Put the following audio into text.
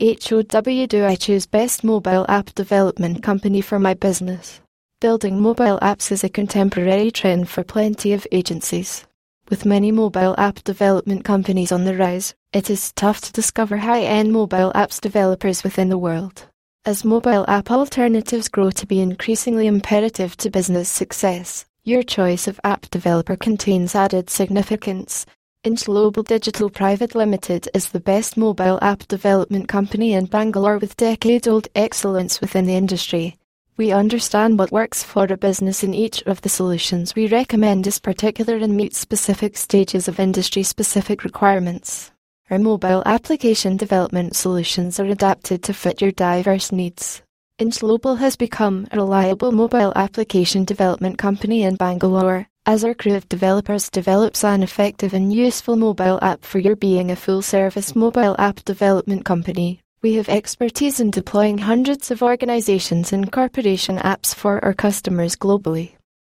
Do I choose best mobile app development company for my business? Building mobile apps is a contemporary trend for plenty of agencies. With many mobile app development companies on the rise, it is tough to discover high-end mobile apps developers within the world. As mobile app alternatives grow to be increasingly imperative to business success, your choice of app developer contains added significance. Global Digital Private Limited is the best mobile app development company in Bangalore with decade-old excellence within the industry. We understand what works for a business in each of the solutions we recommend is particular and meets specific stages of industry-specific requirements. Our mobile application development solutions are adapted to fit your diverse needs. Inch Global has become a reliable mobile application development company in Bangalore, as our crew of developers develops an effective and useful mobile app for your being a full-service mobile app development company. We have expertise in deploying hundreds of organizations and corporation apps for our customers globally.